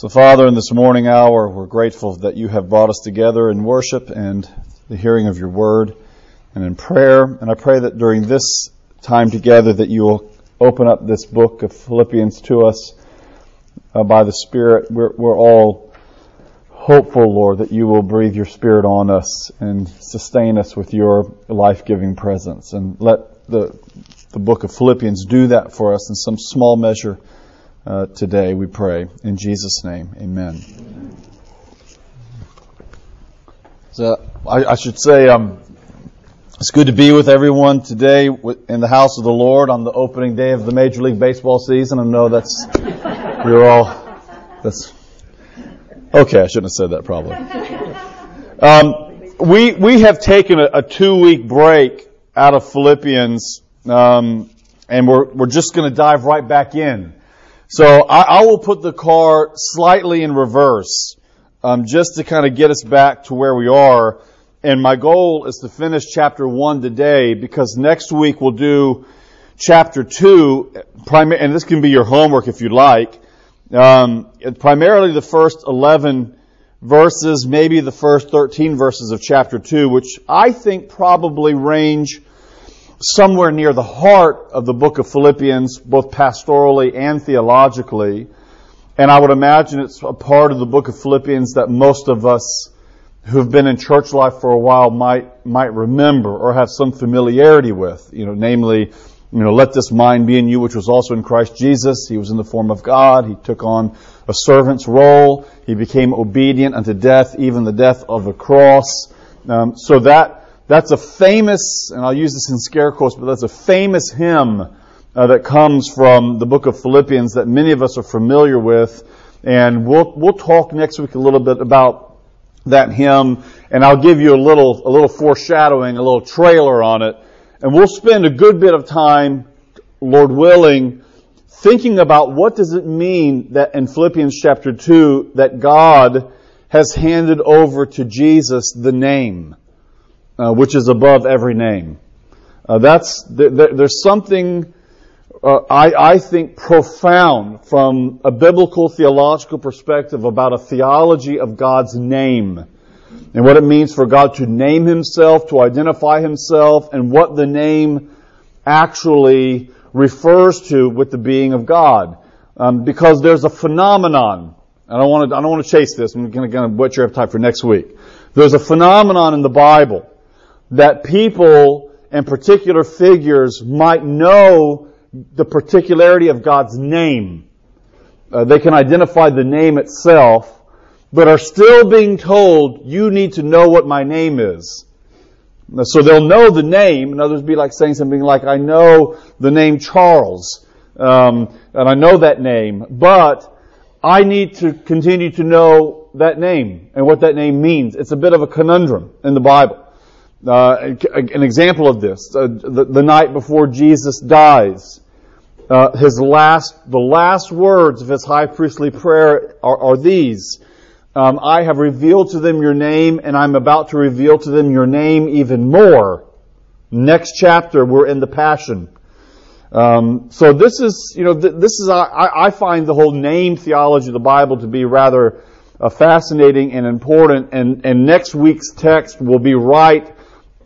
So, Father, in this morning hour, we're grateful that you have brought us together in worship and the hearing of your word and in prayer. And I pray that during this time together that you will open up this book of Philippians to us uh, by the Spirit. We're, we're all hopeful, Lord, that you will breathe your Spirit on us and sustain us with your life-giving presence. And let the, the book of Philippians do that for us in some small measure uh, today, we pray. In Jesus' name, amen. So I, I should say um, it's good to be with everyone today in the house of the Lord on the opening day of the Major League Baseball season. I know that's we're all that's okay. I shouldn't have said that probably. Um, we we have taken a, a two week break out of Philippians, um, and we're we're just going to dive right back in. So I, I, will put the car slightly in reverse, um, just to kind of get us back to where we are. And my goal is to finish chapter one today because next week we'll do chapter two, and this can be your homework if you'd like. Um, primarily the first 11 verses, maybe the first 13 verses of chapter 2, which I think probably range somewhere near the heart of the book of Philippians, both pastorally and theologically. And I would imagine it's a part of the book of Philippians that most of us who've been in church life for a while might, might remember or have some familiarity with. You know, namely, you know, let this mind be in you, which was also in Christ Jesus. He was in the form of God. He took on a servant's role. He became obedient unto death, even the death of the cross. Um, so that that's a famous, and I'll use this in scare quotes, but that's a famous hymn uh, that comes from the book of Philippians that many of us are familiar with. And we'll, we'll talk next week a little bit about that hymn, and I'll give you a little, a little foreshadowing, a little trailer on it. And we'll spend a good bit of time, Lord willing, thinking about what does it mean that in Philippians chapter 2 that God has handed over to Jesus the name uh, which is above every name. Uh, that's there, there's something uh, I, I think profound from a biblical theological perspective about a theology of God's name and what it means for God to name Himself, to identify Himself, and what the name actually refers to with the being of God. Um, because there's a phenomenon. I don't want to. I don't want to chase this. I'm going to, your appetite for next week. There's a phenomenon in the Bible that people and particular figures might know the particularity of God's name. Uh, they can identify the name itself, but are still being told, you need to know what my name is. So they'll know the name, and others be like saying something like, I know the name Charles, um, and I know that name, but I need to continue to know that name and what that name means. It's a bit of a conundrum in the Bible. Uh, an example of this, uh, the, the, night before Jesus dies, uh, his last, the last words of his high priestly prayer are, are these. Um, I have revealed to them your name, and I'm about to reveal to them your name even more. Next chapter, we're in the Passion. Um, so this is, you know, th- this is, I, I, find the whole name theology of the Bible to be rather uh, fascinating and important, and, and next week's text will be right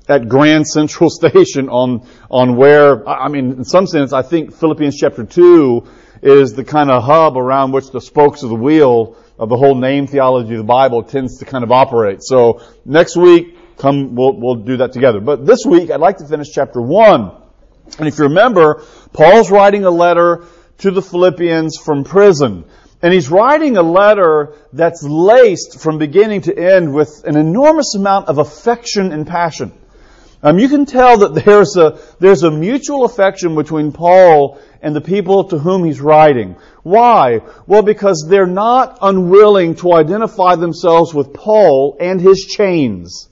at Grand Central Station on, on where, I mean, in some sense, I think Philippians chapter 2 is the kind of hub around which the spokes of the wheel of the whole name theology of the Bible tends to kind of operate. So next week, come, we'll, we'll do that together. But this week, I'd like to finish chapter 1. And if you remember, Paul's writing a letter to the Philippians from prison. And he's writing a letter that's laced from beginning to end with an enormous amount of affection and passion. Um, you can tell that there's a, there's a mutual affection between Paul and the people to whom he's writing. Why? Well, because they're not unwilling to identify themselves with Paul and his chains.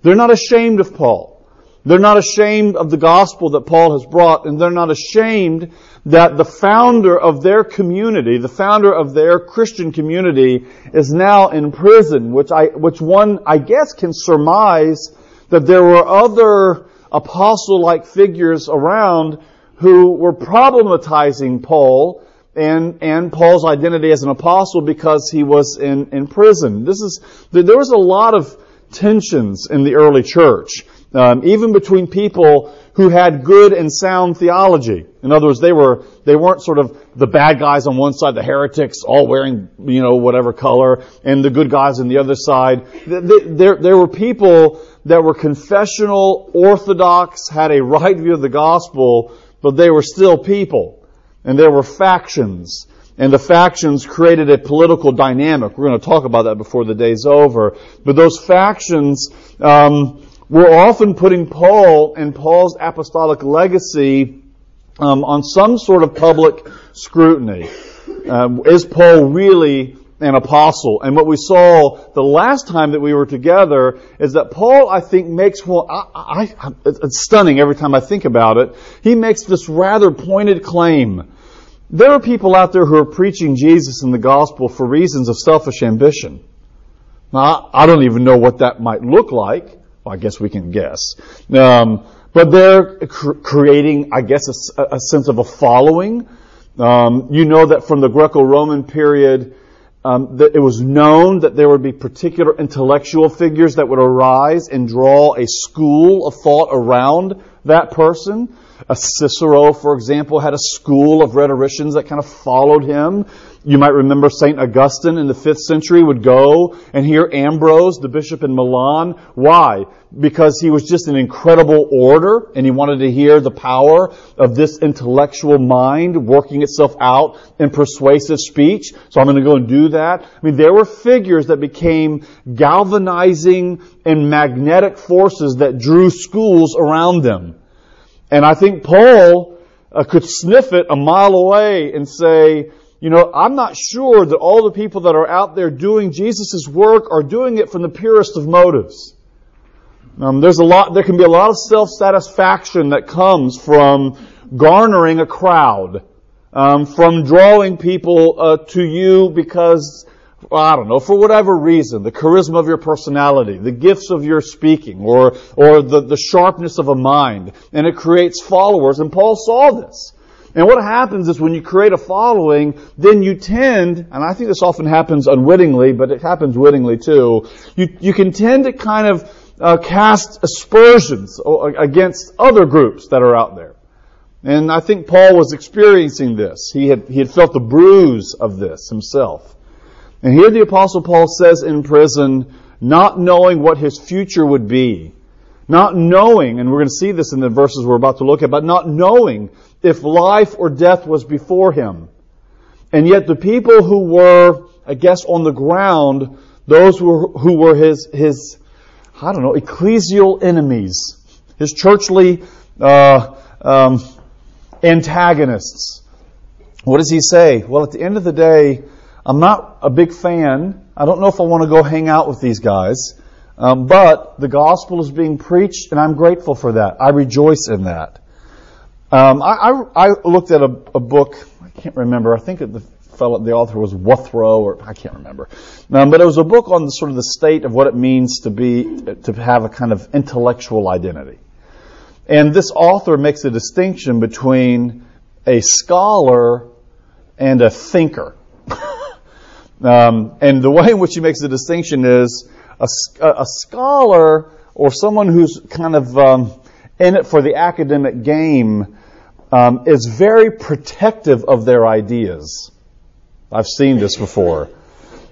They're not ashamed of Paul. They're not ashamed of the gospel that Paul has brought, and they're not ashamed that the founder of their community, the founder of their Christian community, is now in prison, which I, which one, I guess, can surmise that there were other apostle-like figures around who were problematizing Paul and, and Paul's identity as an apostle because he was in, in prison. This is, there was a lot of tensions in the early church, um, even between people who had good and sound theology. In other words, they were they weren't sort of the bad guys on one side, the heretics, all wearing you know whatever color, and the good guys on the other side. There there were people that were confessional, orthodox, had a right view of the gospel, but they were still people, and there were factions. And the factions created a political dynamic. We're going to talk about that before the day's over. But those factions um, we're often putting Paul and Paul's apostolic legacy um, on some sort of public scrutiny. Um, is Paul really an apostle? And what we saw the last time that we were together is that Paul, I think, makes well, I, I, it's stunning every time I think about it. He makes this rather pointed claim. There are people out there who are preaching Jesus and the gospel for reasons of selfish ambition. Now, I don't even know what that might look like. Well, I guess we can guess. Um, but they're cr- creating, I guess, a, a, sense of a following. Um, you know that from the Greco-Roman period, um, that it was known that there would be particular intellectual figures that would arise and draw a school of thought around that person. A Cicero, for example, had a school of rhetoricians that kind of followed him. You might remember St. Augustine in the 5th century would go and hear Ambrose, the bishop in Milan. Why? Because he was just an incredible orator and he wanted to hear the power of this intellectual mind working itself out in persuasive speech. So I'm going to go and do that. I mean, there were figures that became galvanizing and magnetic forces that drew schools around them. And I think Paul uh, could sniff it a mile away and say, you know, I'm not sure that all the people that are out there doing Jesus' work are doing it from the purest of motives. Um, there's a lot, there can be a lot of self-satisfaction that comes from garnering a crowd, um, from drawing people uh, to you because I don't know, for whatever reason, the charisma of your personality, the gifts of your speaking, or, or the, the sharpness of a mind, and it creates followers, and Paul saw this. And what happens is when you create a following, then you tend, and I think this often happens unwittingly, but it happens wittingly too, you, you can tend to kind of uh, cast aspersions against other groups that are out there. And I think Paul was experiencing this. He had, he had felt the bruise of this himself. And here the apostle Paul says in prison, not knowing what his future would be, not knowing, and we're going to see this in the verses we're about to look at, but not knowing if life or death was before him. And yet the people who were, I guess, on the ground, those who were, who were his, his, I don't know, ecclesial enemies, his churchly uh, um, antagonists. What does he say? Well, at the end of the day, I'm not a big fan. I don't know if I want to go hang out with these guys. Um, but the gospel is being preached, and I'm grateful for that. I rejoice in that. Um, I, I, I, looked at a, a, book. I can't remember. I think the fellow, the author was Wouthro, or I can't remember. Um, but it was a book on the sort of the state of what it means to be to have a kind of intellectual identity. And this author makes a distinction between a scholar and a thinker. Um, and the way in which he makes the distinction is a, a scholar or someone who's kind of um, in it for the academic game um, is very protective of their ideas. I've seen this before.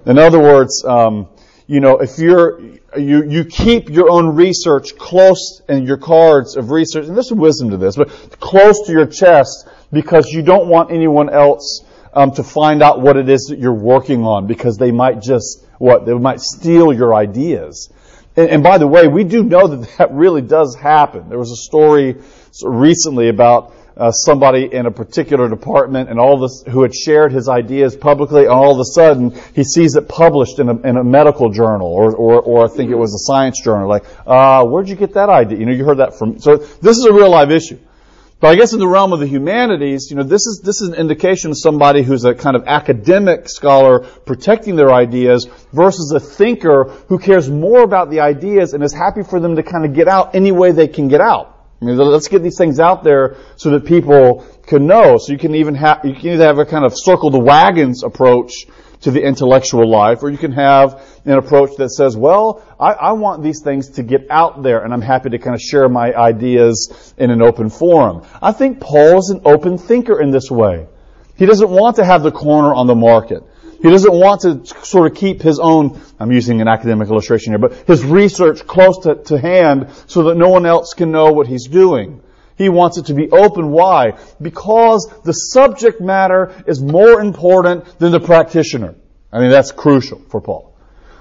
In other words, um, you know, if you're you you keep your own research close and your cards of research, and there's wisdom to this, but close to your chest because you don't want anyone else um, to find out what it is that you're working on because they might just what they might steal your ideas. And, and by the way, we do know that that really does happen. There was a story recently about uh, somebody in a particular department and all this who had shared his ideas publicly, and all of a sudden he sees it published in a, in a medical journal, or, or, or I think it was a science journal. Like, uh, where'd you get that idea? You know, you heard that from. So this is a real live issue. But I guess in the realm of the humanities, you know, this is, this is an indication of somebody who's a kind of academic scholar protecting their ideas versus a thinker who cares more about the ideas and is happy for them to kind of get out any way they can get out. I mean, let's get these things out there so that people can know. So you can even have, you can either have a kind of circle the wagons approach to the intellectual life, or you can have an approach that says, well, I, I, want these things to get out there, and I'm happy to kind of share my ideas in an open forum. I think Paul is an open thinker in this way. He doesn't want to have the corner on the market. He doesn't want to sort of keep his own, I'm using an academic illustration here, but his research close to, to hand so that no one else can know what he's doing. He wants it to be open. Why? Because the subject matter is more important than the practitioner. I mean, that's crucial for Paul.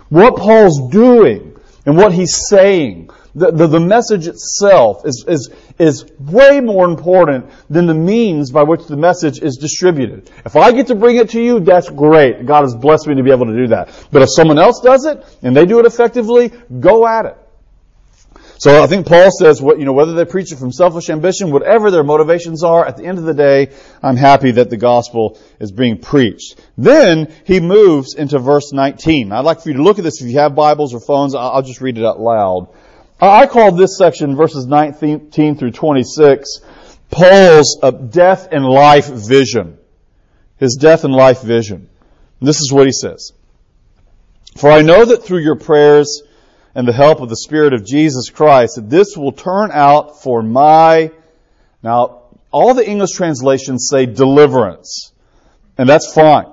What Paul's doing and what he's saying, the, the, the, message itself is, is, is way more important than the means by which the message is distributed. If I get to bring it to you, that's great. God has blessed me to be able to do that. But if someone else does it and they do it effectively, go at it. So I think Paul says, what, you know, whether they preach it from selfish ambition, whatever their motivations are, at the end of the day, I'm happy that the gospel is being preached. Then he moves into verse 19. I'd like for you to look at this. If you have Bibles or phones, I'll just read it out loud. I call this section, verses 19 through 26, Paul's uh, death and life vision. His death and life vision. This is what he says. For I know that through your prayers, and the help of the Spirit of Jesus Christ, that this will turn out for my, now, all the English translations say deliverance, and that's fine.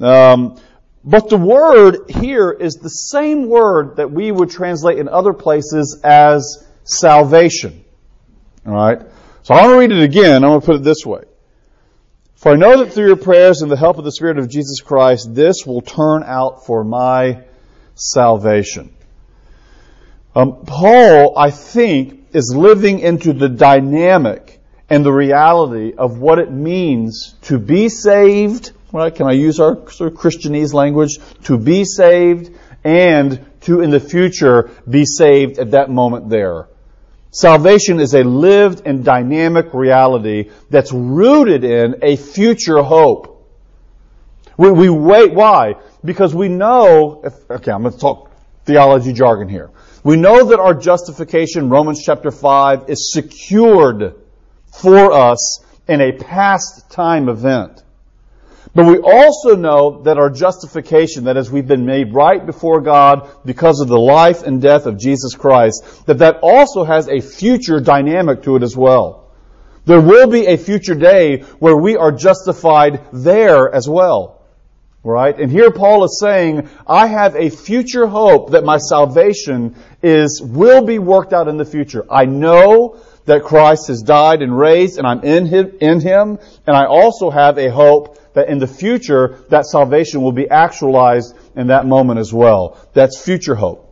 Um, but the word here is the same word that we would translate in other places as salvation. Alright? So I'm going to read it again. I'm going to put it this way. For I know that through your prayers and the help of the Spirit of Jesus Christ, this will turn out for my salvation. Um, Paul, I think, is living into the dynamic and the reality of what it means to be saved. Right? Can I use our sort of Christianese language? To be saved and to in the future be saved at that moment there. Salvation is a lived and dynamic reality that's rooted in a future hope. We, we wait, why? Because we know, if, okay, I'm going to talk theology jargon here. We know that our justification, Romans chapter 5, is secured for us in a past time event. But we also know that our justification, that as we've been made right before God because of the life and death of Jesus Christ, that that also has a future dynamic to it as well. There will be a future day where we are justified there as well. Right? And here Paul is saying, I have a future hope that my salvation is, will be worked out in the future. I know that Christ has died and raised and I'm in him, in him, and I also have a hope that in the future that salvation will be actualized in that moment as well. That's future hope.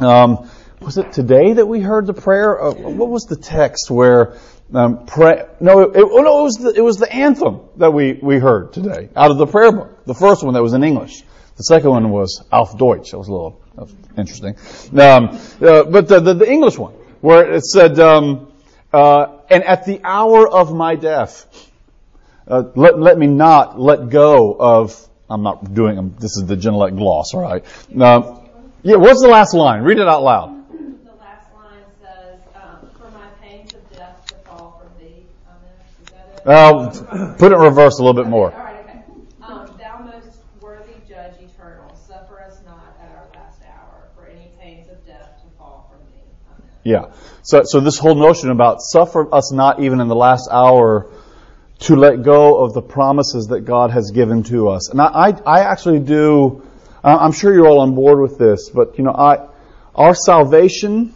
Um, was it today that we heard the prayer? Uh, what was the text where um, pray, no, it, it, was the, it was the anthem that we, we heard today out of the prayer book. The first one that was in English. The second one was Auf Deutsch. That was a little was interesting. Um, uh, but the, the, the, English one, where it said, um, uh, and at the hour of my death, uh, let, let me not let go of, I'm not doing, this is the Genelec gloss, alright. Uh, yeah, what's the last line? Read it out loud. Uh, put it in reverse a little bit more. All right, okay. Um, thou most worthy judge eternal, suffer us not at our last hour for any pains of death to fall from thee. Amen. Yeah. So, so this whole notion about suffer us not even in the last hour to let go of the promises that God has given to us. And I, I, I actually do, I'm sure you're all on board with this, but you know, I, our salvation,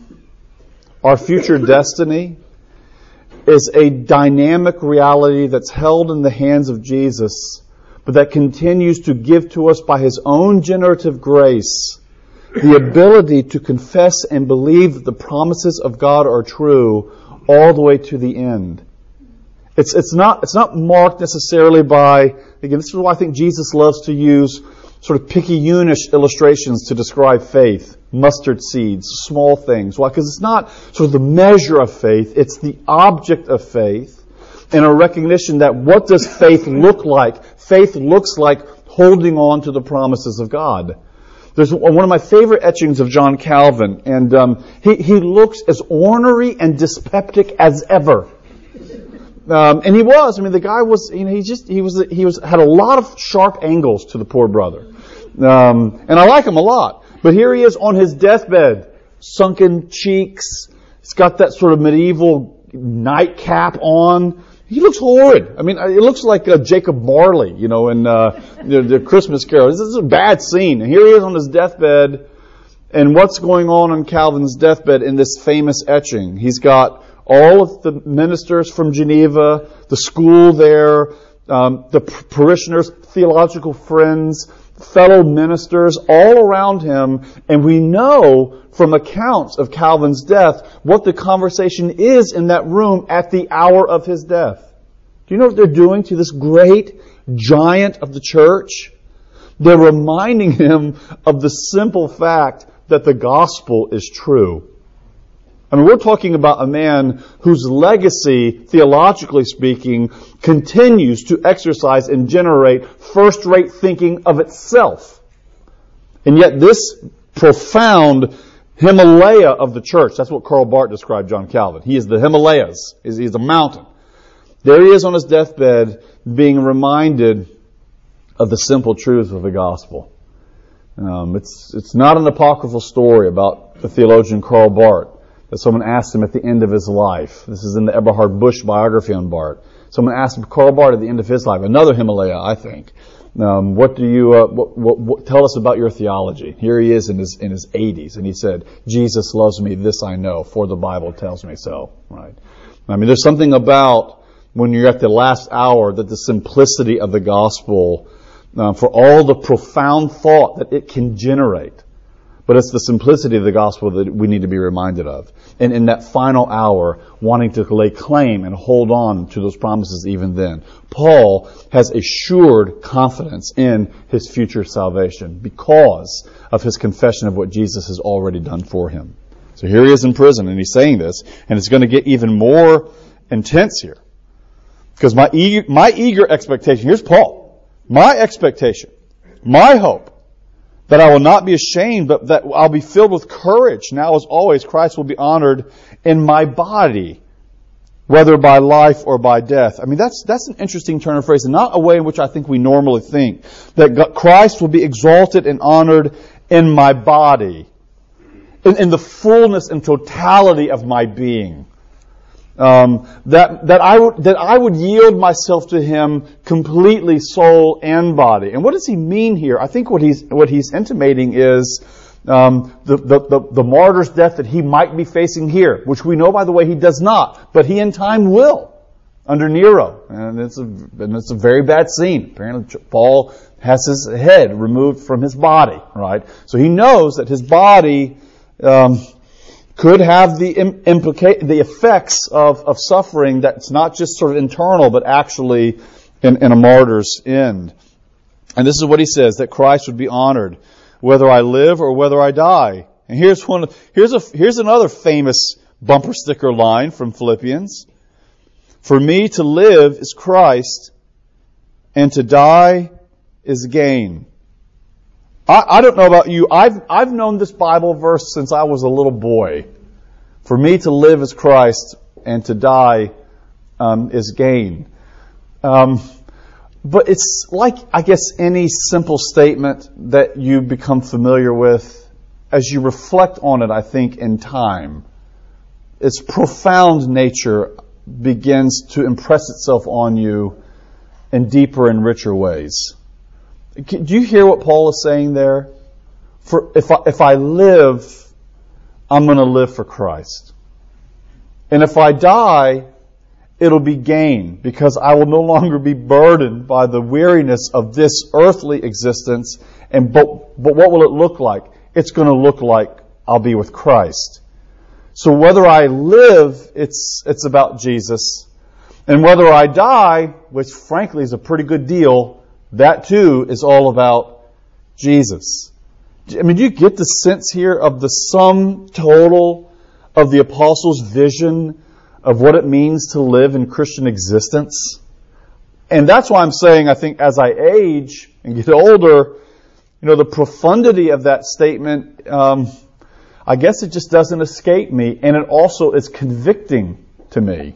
our future destiny, is a dynamic reality that's held in the hands of Jesus, but that continues to give to us by His own generative grace the ability to confess and believe that the promises of God are true all the way to the end. It's, it's, not, it's not marked necessarily by, again, this is why I think Jesus loves to use sort of picayunish illustrations to describe faith. Mustard seeds, small things. Why? Because it's not sort of the measure of faith, it's the object of faith. And a recognition that what does faith look like? Faith looks like holding on to the promises of God. There's one of my favorite etchings of John Calvin, and um, he, he looks as ornery and dyspeptic as ever. Um, and he was. I mean, the guy was. You know, he just he was he was had a lot of sharp angles to the poor brother, um, and I like him a lot. But here he is on his deathbed, sunken cheeks. He's got that sort of medieval nightcap on. He looks horrid. I mean, it looks like uh, Jacob Marley, you know, in uh, the, the Christmas Carol. This is a bad scene. And here he is on his deathbed, and what's going on on Calvin's deathbed in this famous etching? He's got all of the ministers from Geneva, the school there, um, the parishioners, theological friends, fellow ministers all around him, and we know from accounts of Calvin's death what the conversation is in that room at the hour of his death. Do you know what they're doing to this great giant of the church? They're reminding him of the simple fact that the gospel is true. I mean, we're talking about a man whose legacy, theologically speaking, continues to exercise and generate first rate thinking of itself. And yet this profound Himalaya of the church, that's what Karl Barth described John Calvin. He is the Himalayas. He's a mountain. There he is on his deathbed being reminded of the simple truth of the gospel. Um, it's, it's not an apocryphal story about the theologian Karl Barth that someone asked him at the end of his life. This is in the Eberhard Busch biography on Barth. Someone asked him, Karl Barth at the end of his life, another Himalaya, I think. Um, what do you uh, what, what, what, tell us about your theology? Here he is in his in his 80s, and he said, "Jesus loves me. This I know, for the Bible tells me so." Right? I mean, there's something about when you're at the last hour that the simplicity of the gospel, uh, for all the profound thought that it can generate, but it's the simplicity of the gospel that we need to be reminded of. And in that final hour, wanting to lay claim and hold on to those promises even then. Paul has assured confidence in his future salvation because of his confession of what Jesus has already done for him. So here he is in prison and he's saying this, and it's going to get even more intense here. Because my eager, my eager expectation, here's Paul. My expectation, my hope, that I will not be ashamed, but that I'll be filled with courage. Now as always, Christ will be honored in my body, whether by life or by death. I mean, that's, that's an interesting turn of phrase, and not a way in which I think we normally think. That God, Christ will be exalted and honored in my body, in, in the fullness and totality of my being. Um, that that I would that I would yield myself to Him completely, soul and body. And what does He mean here? I think what He's what He's intimating is um, the, the, the the martyr's death that He might be facing here, which we know, by the way, He does not, but He in time will under Nero, and it's a and it's a very bad scene. Apparently, Paul has his head removed from his body, right? So he knows that his body. Um, could have the implica- the effects of, of suffering that's not just sort of internal, but actually in, in a martyr's end. And this is what he says, that Christ would be honored, whether I live or whether I die. And here's one, here's a, here's another famous bumper sticker line from Philippians. For me to live is Christ, and to die is gain. I, I don't know about you. I've, I've known this Bible verse since I was a little boy. For me to live is Christ and to die um, is gain. Um, but it's like, I guess, any simple statement that you become familiar with as you reflect on it, I think, in time. Its profound nature begins to impress itself on you in deeper and richer ways. Do you hear what Paul is saying there? For if I, if I live, I'm going to live for Christ. And if I die, it'll be gain because I will no longer be burdened by the weariness of this earthly existence. And but, but what will it look like? It's going to look like I'll be with Christ. So whether I live, it's, it's about Jesus. And whether I die, which frankly is a pretty good deal, that too is all about Jesus. I mean, do you get the sense here of the sum total of the apostles' vision of what it means to live in Christian existence? And that's why I'm saying, I think as I age and get older, you know, the profundity of that statement, um, I guess it just doesn't escape me, and it also is convicting to me.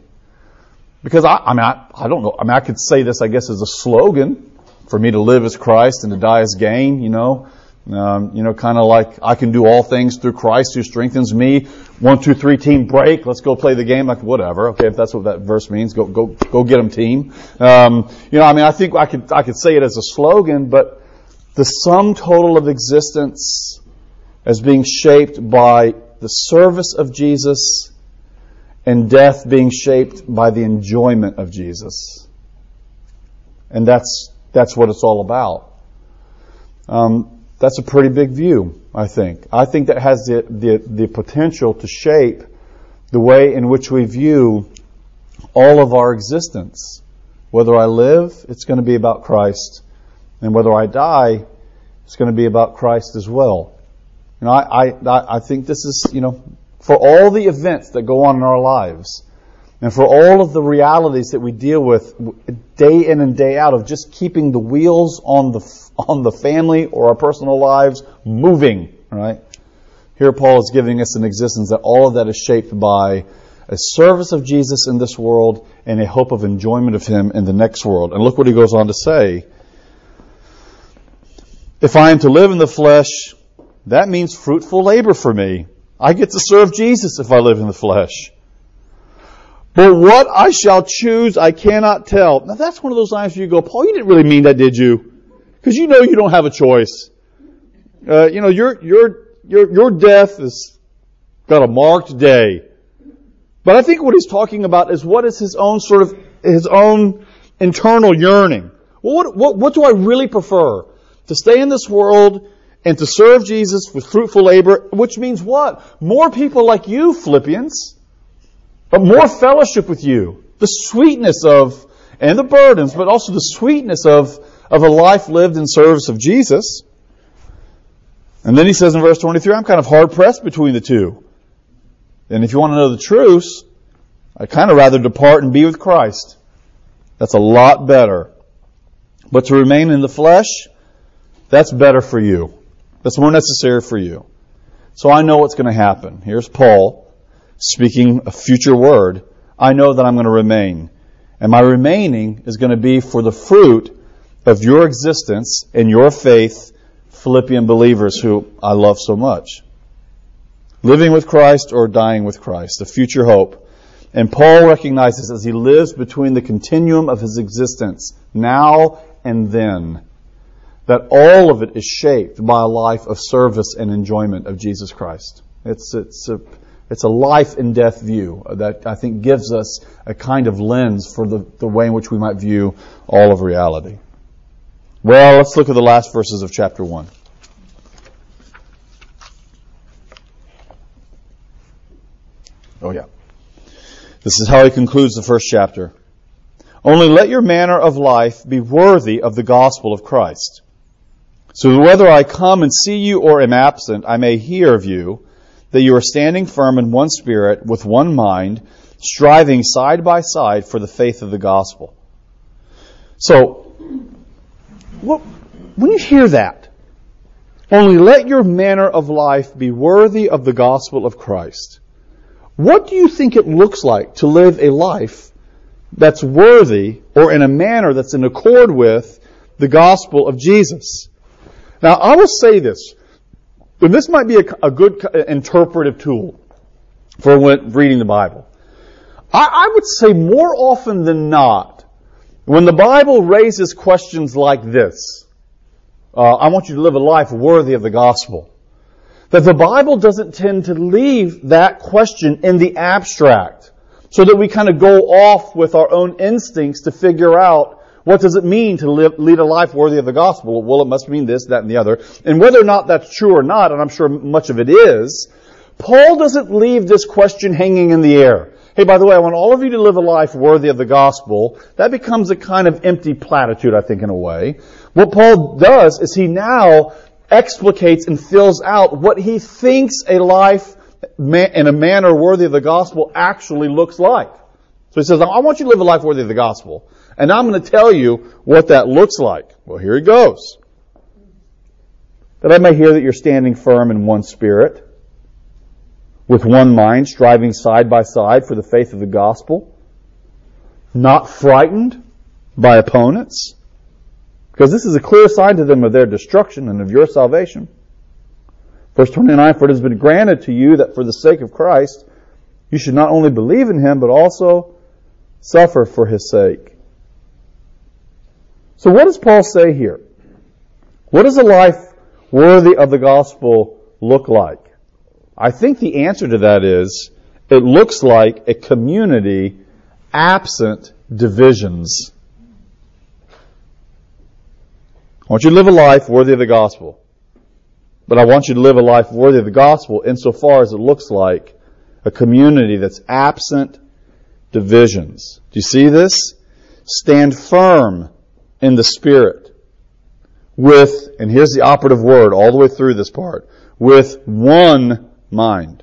Because I, I mean, I, I don't know. I mean, I could say this, I guess, as a slogan for me to live as Christ and to die as gain, you know. Um, you know, kind of like I can do all things through Christ who strengthens me. One, two, three, team break. Let's go play the game. Like whatever. Okay, if that's what that verse means, go go go get them, team. Um, you know, I mean, I think I could I could say it as a slogan, but the sum total of existence as being shaped by the service of Jesus and death being shaped by the enjoyment of Jesus. And that's that's what it's all about. Um, that's a pretty big view, I think. I think that has the, the, the potential to shape the way in which we view all of our existence. Whether I live, it's going to be about Christ. And whether I die, it's going to be about Christ as well. You know, I, I, I think this is, you know, for all the events that go on in our lives, and for all of the realities that we deal with day in and day out of just keeping the wheels on the on the family or our personal lives moving, right? Here Paul is giving us an existence that all of that is shaped by a service of Jesus in this world and a hope of enjoyment of him in the next world. And look what he goes on to say. If I am to live in the flesh, that means fruitful labor for me. I get to serve Jesus if I live in the flesh. But what I shall choose, I cannot tell. Now that's one of those lines where you go, Paul, you didn't really mean that, did you? Because you know you don't have a choice. Uh, you know, your, your, your, your death has got a marked day. But I think what he's talking about is what is his own sort of, his own internal yearning. Well, what, what, what do I really prefer? To stay in this world and to serve Jesus with fruitful labor, which means what? More people like you, Philippians but more fellowship with you. The sweetness of, and the burdens, but also the sweetness of, of a life lived in service of Jesus. And then he says in verse 23, I'm kind of hard pressed between the two. And if you want to know the truth, I'd kind of rather depart and be with Christ. That's a lot better. But to remain in the flesh, that's better for you. That's more necessary for you. So I know what's going to happen. Here's Paul speaking a future word, I know that I'm going to remain. And my remaining is going to be for the fruit of your existence and your faith, Philippian believers who I love so much. Living with Christ or dying with Christ, the future hope. And Paul recognizes as he lives between the continuum of his existence, now and then, that all of it is shaped by a life of service and enjoyment of Jesus Christ. It's, it's a, it's a life and death view that I think gives us a kind of lens for the, the way in which we might view all of reality. Well, let's look at the last verses of chapter 1. Oh, yeah. This is how he concludes the first chapter. Only let your manner of life be worthy of the gospel of Christ. So whether I come and see you or am absent, I may hear of you that you are standing firm in one spirit, with one mind, striving side by side for the faith of the gospel. So, what, when you hear that, only let your manner of life be worthy of the gospel of Christ. What do you think it looks like to live a life that's worthy or in a manner that's in accord with the gospel of Jesus? Now, I will say this. And this might be a, a good interpretive tool for reading the Bible. I, I would say more often than not, when the Bible raises questions like this, uh, I want you to live a life worthy of the gospel. That the Bible doesn't tend to leave that question in the abstract so that we kind of go off with our own instincts to figure out what does it mean to live, lead a life worthy of the gospel? Well, it must mean this, that, and the other. And whether or not that's true or not, and I'm sure much of it is, Paul doesn't leave this question hanging in the air. Hey, by the way, I want all of you to live a life worthy of the gospel. That becomes a kind of empty platitude, I think, in a way. What Paul does is he now explicates and fills out what he thinks a life in a manner worthy of the gospel actually looks like. So he says, I want you to live a life worthy of the gospel. And I'm going to tell you what that looks like. Well, here it goes. That I may hear that you're standing firm in one spirit, with one mind, striving side by side for the faith of the gospel. not frightened by opponents, because this is a clear sign to them of their destruction and of your salvation. Verse 29, for it has been granted to you that for the sake of Christ, you should not only believe in him, but also suffer for his sake. So what does Paul say here? What does a life worthy of the gospel look like? I think the answer to that is it looks like a community absent divisions. I want you to live a life worthy of the gospel. But I want you to live a life worthy of the gospel insofar as it looks like a community that's absent divisions. Do you see this? Stand firm in the Spirit with, and here's the operative word all the way through this part, with one mind.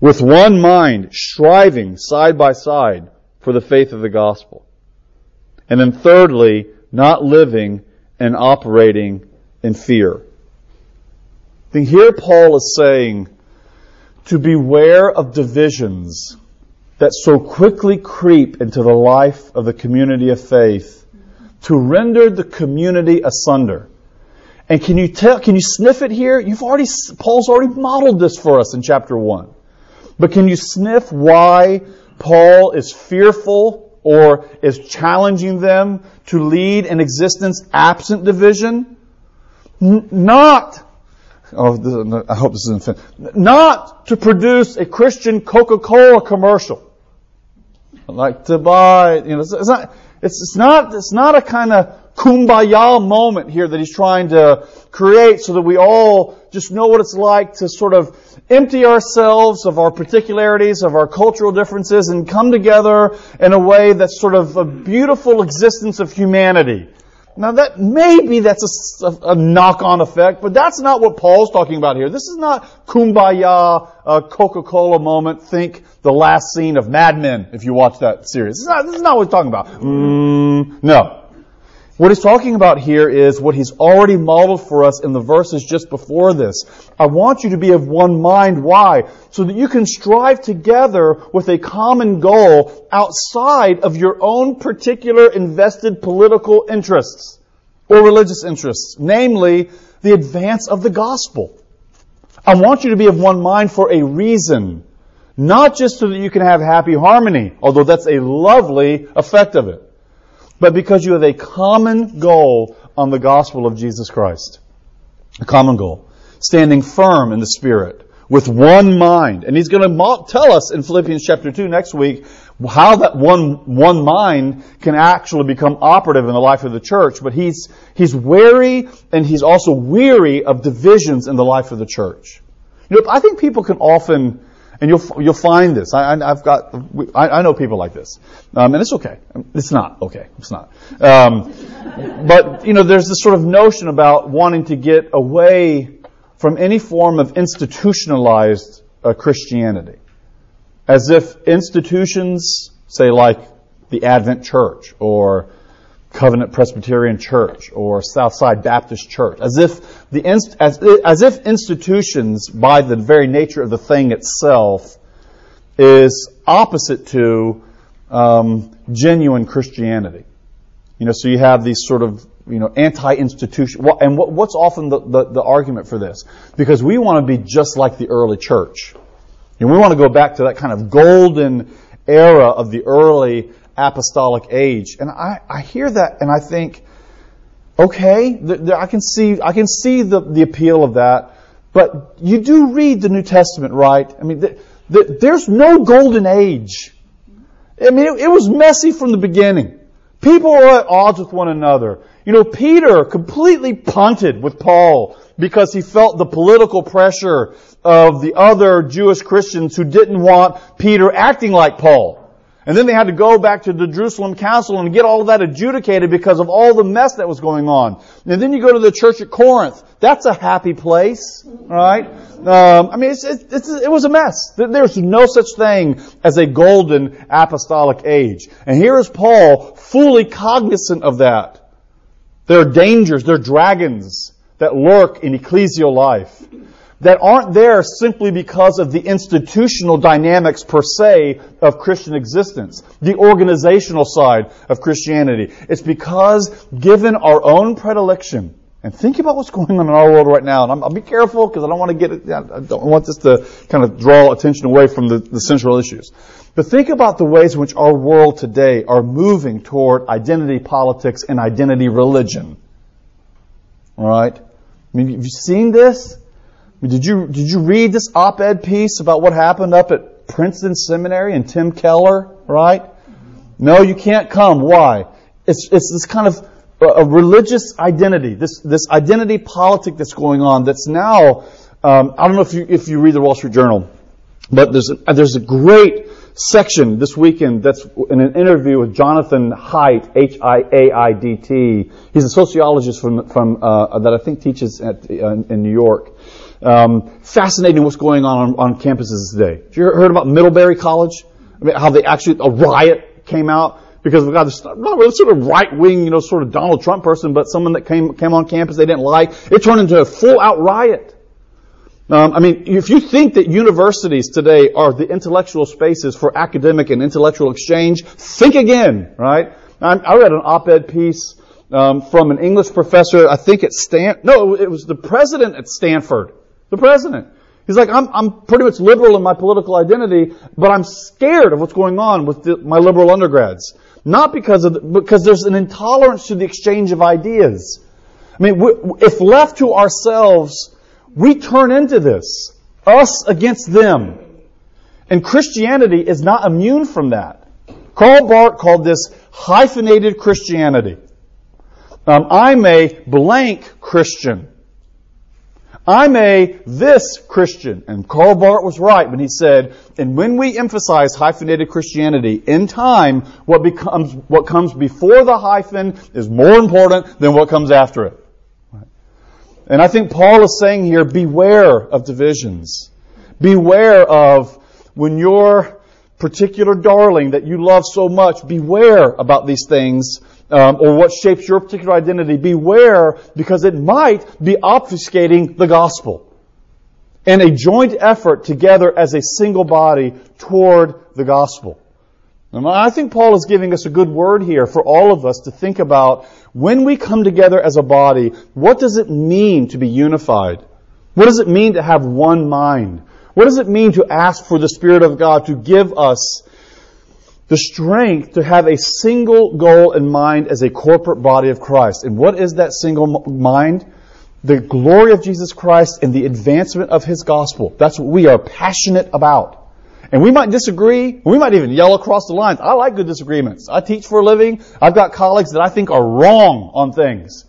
With one mind, striving side by side for the faith of the gospel. And then thirdly, not living and operating in fear. I think here Paul is saying to beware of divisions that so quickly creep into the life of the community of faith to render the community asunder. And can you tell, can you sniff it here? You've already, Paul's already modeled this for us in chapter 1. But can you sniff why Paul is fearful or is challenging them to lead an existence absent division? Not Oh, I hope this isn't not to produce a Christian Coca-Cola commercial. I'd like to buy, you know, it's not, it's, it's not, it's not a kind of kumbaya moment here that he's trying to create so that we all just know what it's like to sort of empty ourselves of our particularities, of our cultural differences, and come together in a way that's sort of a beautiful existence of humanity. Now that maybe that's a, a, knock-on effect, but that's not what Paul's talking about here. This is not kumbaya, a Coca-Cola moment. Think the last scene of Mad Men if you watch that series. This is not, this is not what he's talking about. Mm, no. What he's talking about here is what he's already modeled for us in the verses just before this. I want you to be of one mind. Why? So that you can strive together with a common goal outside of your own particular invested political interests or religious interests, namely the advance of the gospel. I want you to be of one mind for a reason, not just so that you can have happy harmony, although that's a lovely effect of it but because you have a common goal on the gospel of Jesus Christ. A common goal. Standing firm in the Spirit with one mind. And he's going to tell us in Philippians chapter 2 next week how that one, one mind can actually become operative in the life of the church. But he's, he's wary and he's also weary of divisions in the life of the church. You know, I think people can often and you'll, you'll find this. I, have got, I, I, know people like this. Um, and it's okay. It's not okay. It's not. Um, but, you know, there's this sort of notion about wanting to get away from any form of institutionalized uh, Christianity. As if institutions, say like the Advent Church or Covenant Presbyterian Church or Southside Baptist Church, as if the as, as if institutions, by the very nature of the thing itself, is opposite to um, genuine Christianity. You know, so you have these sort of you know anti-institution, and what, what's often the, the, the argument for this? Because we want to be just like the early church, and we want to go back to that kind of golden era of the early apostolic age. And I, I hear that and I think, okay, I can see, I can see the, the appeal of that. But you do read the New Testament, right? I mean, the, the, there's no golden age. I mean, it, it was messy from the beginning. People were at odds with one another. You know, Peter completely punted with Paul because he felt the political pressure of the other Jewish Christians who didn't want Peter acting like Paul. And then they had to go back to the Jerusalem Council and get all of that adjudicated because of all the mess that was going on. And then you go to the church at Corinth. That's a happy place, right? Um, I mean, it's, it's, it was a mess. There's no such thing as a golden apostolic age. And here is Paul fully cognizant of that. There are dangers, there are dragons that lurk in ecclesial life. That aren't there simply because of the institutional dynamics per se of Christian existence, the organizational side of Christianity. It's because given our own predilection, and think about what's going on in our world right now. And i will be careful because I don't want to get it, I don't want this to kind of draw attention away from the, the central issues. But think about the ways in which our world today are moving toward identity politics and identity religion. All right? I mean, have you seen this? Did you did you read this op-ed piece about what happened up at Princeton Seminary and Tim Keller? Right? No, you can't come. Why? It's it's this kind of a religious identity, this this identity politic that's going on. That's now. Um, I don't know if you if you read the Wall Street Journal, but there's a, there's a great section this weekend that's in an interview with Jonathan Haidt, H-I-A-I-D-T. He's a sociologist from, from uh, that I think teaches at, uh, in New York. Um, fascinating what's going on, on, on campuses today. You heard about Middlebury College? I mean, how they actually a riot came out because we got this not sort of right wing, you know, sort of Donald Trump person, but someone that came came on campus they didn't like. It turned into a full out riot. Um, I mean, if you think that universities today are the intellectual spaces for academic and intellectual exchange, think again, right? I, I read an op-ed piece um, from an English professor, I think at Stan. No, it was the president at Stanford. The president. He's like, I'm, I'm pretty much liberal in my political identity, but I'm scared of what's going on with the, my liberal undergrads. Not because of the, because there's an intolerance to the exchange of ideas. I mean, if left to ourselves, we turn into this. Us against them. And Christianity is not immune from that. Karl Barth called this hyphenated Christianity. Um, I'm a blank Christian. I'm a this Christian. And Karl Barth was right when he said, and when we emphasize hyphenated Christianity, in time, what becomes, what comes before the hyphen is more important than what comes after it. And I think Paul is saying here, beware of divisions. Beware of when your particular darling that you love so much, beware about these things, um, or what shapes your particular identity. Beware because it might be obfuscating the gospel. And a joint effort together as a single body toward the gospel. And I think Paul is giving us a good word here for all of us to think about when we come together as a body, what does it mean to be unified? What does it mean to have one mind? What does it mean to ask for the Spirit of God to give us the strength to have a single goal in mind as a corporate body of Christ? And what is that single mind? The glory of Jesus Christ and the advancement of His gospel. That's what we are passionate about. And we might disagree. We might even yell across the lines. I like good disagreements. I teach for a living. I've got colleagues that I think are wrong on things.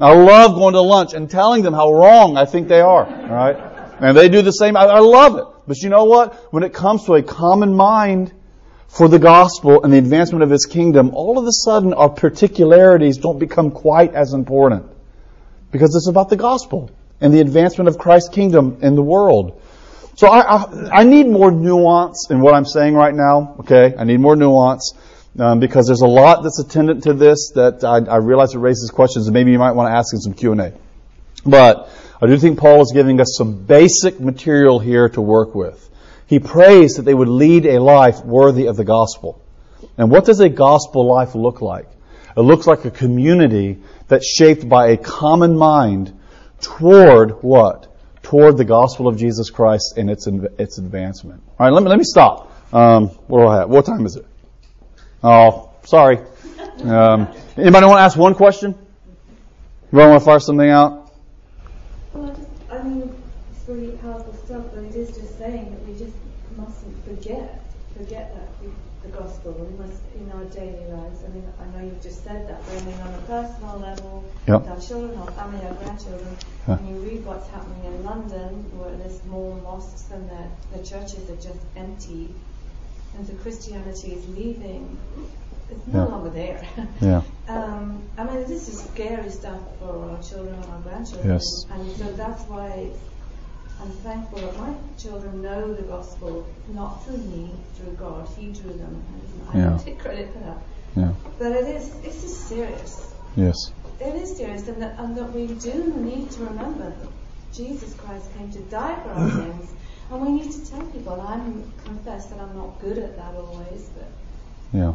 I love going to lunch and telling them how wrong I think they are. All right? And they do the same. I, I love it. But you know what? When it comes to a common mind for the gospel and the advancement of his kingdom, all of a sudden our particularities don't become quite as important. Because it's about the gospel and the advancement of Christ's kingdom in the world. So I, I, I, need more nuance in what I'm saying right now. Okay, I need more nuance um, because there's a lot that's attendant to this that I, I realize it raises questions, and maybe you might want to ask in some Q and A. But I do think Paul is giving us some basic material here to work with. He prays that they would lead a life worthy of the gospel. And what does a gospel life look like? It looks like a community that's shaped by a common mind toward what? toward the gospel of Jesus Christ and its its advancement. All right, let me let me stop. Um, what do I have? What time is it? Oh, sorry. Um, anybody want to ask one question? You want to fire something out? Well, I, just, I mean, it's really powerful stuff, but it is just saying that we just mustn't forget forget that the gospel. We must in our daily lives. I mean, I know you've just said that, but I mean, on a personal level, yep. with our children, our family, our grandchildren. Huh. When you read what's happening in London, where there's more mosques and the, the churches are just empty, and so Christianity is leaving. It's no yeah. longer there. yeah. Um, I mean, this is scary stuff for our children and our grandchildren. Yes. And so that's why I'm thankful that my children know the gospel, not through me, through God. He drew them. And I yeah. take credit for that. Yeah. But it is, it's just serious. Yes. It is serious, and that, and that we do need to remember that Jesus Christ came to die for our sins. And we need to tell people. I confess that I'm not good at that always, but Yeah.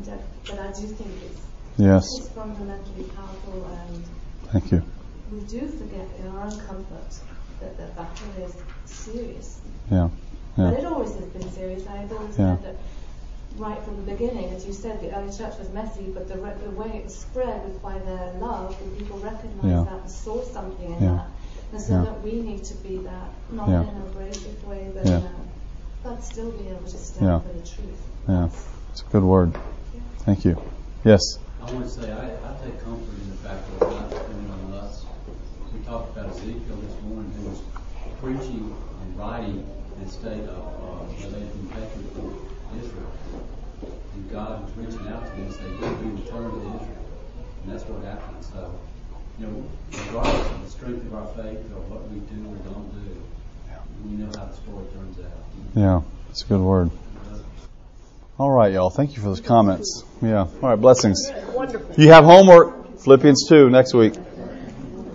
but I do think it's Yes. it's fundamentally powerful, and Thank you. we do forget in our own comfort that the battle is serious. Yeah. But Yeah. it always has been serious. I've always Yeah. said that right from the beginning, as you said, the early church was messy, but the, re- the way it was spread was by their love, and people recognised Yeah. that and saw something in Yeah. that. And so Yeah. that we need to be that, not Yeah. in an abrasive way, but Yeah. in but still be able to stand Yeah. for the truth. Yeah. It's a good word. Thank you. Yes. I want to say I, I take comfort in the fact that it's not dependent on us. We talked about Ezekiel this morning, who was preaching and writing in a state of uh, religion hatred for Israel. And God was reaching out to them and saying, "Will you returned to Israel?" And that's what happened. So, you know, regardless of the strength of our faith or what we do or don't do, we know how the story turns out. Yeah. It's a good word. All right, y'all. Thank you for those comments. Yeah. All right. Blessings. You have homework. Philippians 2 next week.